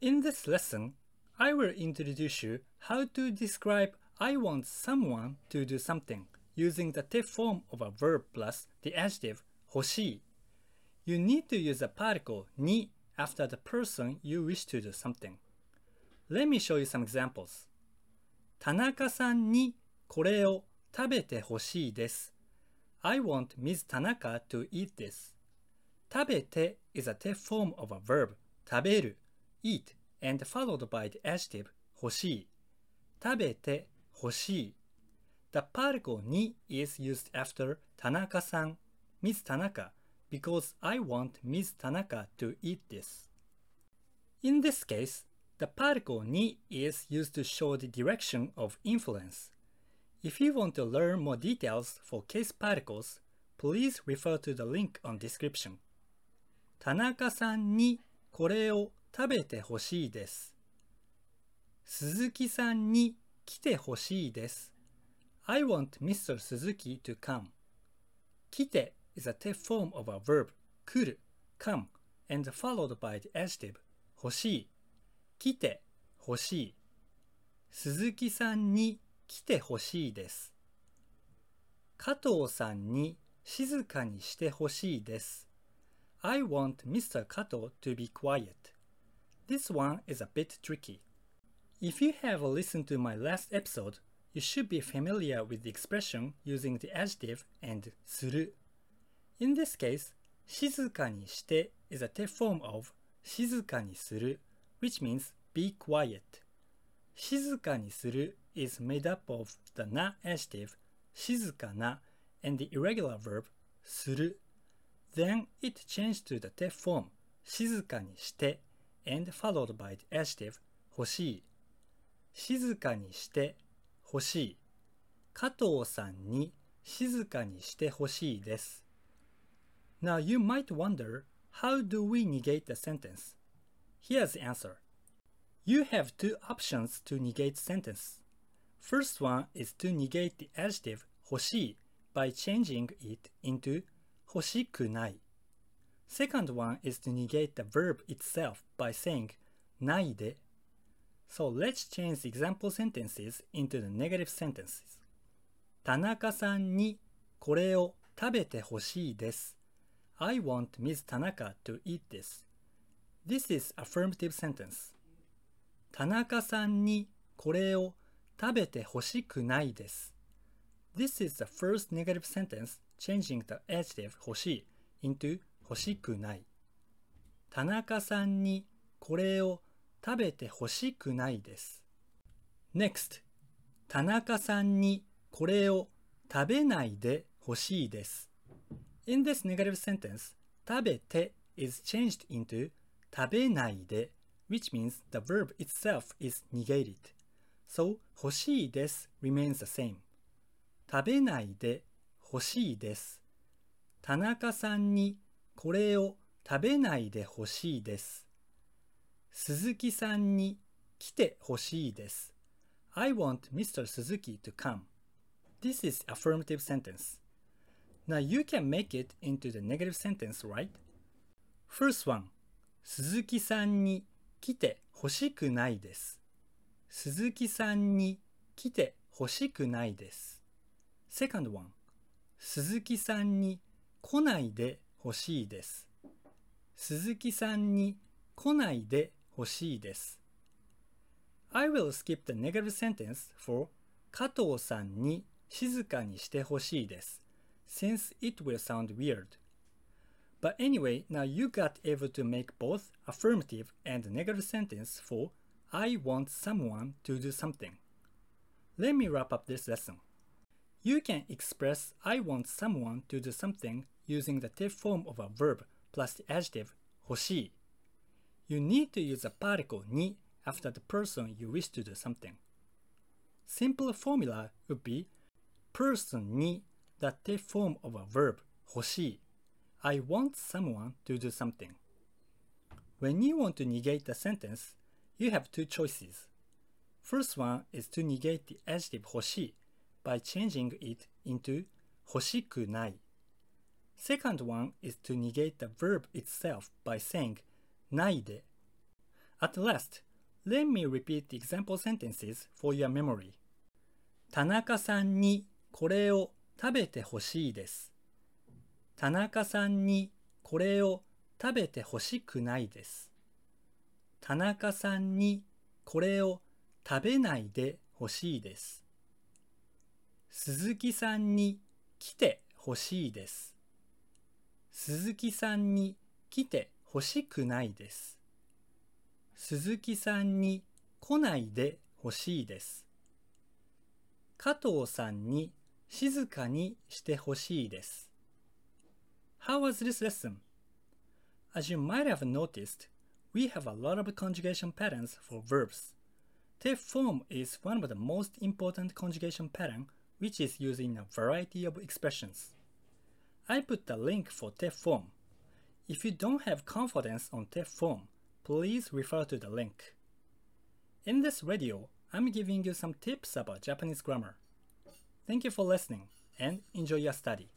In this lesson, I will introduce you how to describe I want someone to do something using the te form of a verb plus the adjective 欲しい You need to use a particle に after the person you wish to do something. Let me show you some examples. 田中さんにこれを食べてほしいです。I want Ms. Tanaka to eat this. 食べて is a te form of a verb 食べる eat and followed by the adjective 欲しい食べて欲しい The particle に is used after 田中さん Ms. Tanaka because I want Ms. Tanaka to eat this. In this case, the particle ni is used to show the direction of influence. If you want to learn more details for case particles, please refer to the link on description. 田中さんにこれを 食べてほしいです。鈴木さんに来てほしいです。I want Mr. Suzuki to come. 来て is a te form of a verb 来る come and followed by the adjective 欲しい来て欲しい鈴木さんに来てほしいです加藤さんに静かにしてほしいです I want Mr. Kato to be quiet This one is a bit tricky If you have listened to my last episode you should be familiar with the expression using the adjective and する In this case, 静かにして is a te form of 静かにする which means be quiet. 静かにする is made up of the na adjective 静かな and the irregular verb する Then it changed to the te form 静かにして and followed by the adjective 欲しい静かにして欲しい加藤さんに静かにしてほしいです Now you might wonder, how do we negate the sentence? Here's the answer. You have two options to negate sentence. First one is to negate the adjective 欲しい by changing it into 欲しくない. Second one is to negate the verb itself by saying ないで. So let's change example sentences into the negative sentences. 田中さんにこれを食べてほしいです。I want Ms. Tanaka to eat this. This is affirmative sentence. 田中さんにこれを食べてほしくないです。This is the first negative sentence changing the adjective 欲しい into 欲しくない。田中さんにこれを食べてほしくないです。Next 田中さんにこれを食べないでほしいです。In this negative sentence, 食べて is changed into 食べないで which means the verb itself is negated. So 欲しいです remains the same. 食べないで欲しいです。田中さんにこれを食べないでほしいです。鈴木さんに来てほしいです。I want Mr. Suzuki to come. This is affirmative sentence. Now you can make it into the negative sentence, right? First one 鈴木さんに来てほしくないです。鈴木さんに来てほしくないです。Second one 鈴木さんに来ないでほしいです。鈴木さんに来ないでほしいです。I will skip the negative sentence for 加藤さんに静かにしてほしいです。since it will sound weird. But anyway, now you got able to make both affirmative and negative sentence for I want someone to do something. Let me wrap up this lesson. You can express I want someone to do something using the te form of a verb plus the adjective 欲しい. You need to use a particle に after the person you wish to do something. Simple formula would be person に the te form of a verb 欲しい I want someone to do something. When you want to negate the sentence, you have two choices. First one is to negate the adjective 欲しい by changing it into 欲しくない. Second one is to negate the verb itself by saying ないで. At last, let me repeat the example sentences for your memory. 田中さんにこれを食べてほしいです。田中さんにこれを食べてほしくないです。田中さんにこれを食べないでほしいです。鈴木さんに来てほしいです。鈴木さんに来てほしくないです。鈴木さんに来ないでほしいです。加藤さんに静かにしてほしいです。How was this lesson? As you might have noticed, we have a lot of conjugation patterns for verbs. The form is one of the most important conjugation patterns which is used in a variety of expressions. I put the link for te form. If you don't have confidence on te form, please refer to the link. In this radio, I'm giving you some tips about Japanese grammar. Thank you for listening and enjoy your study.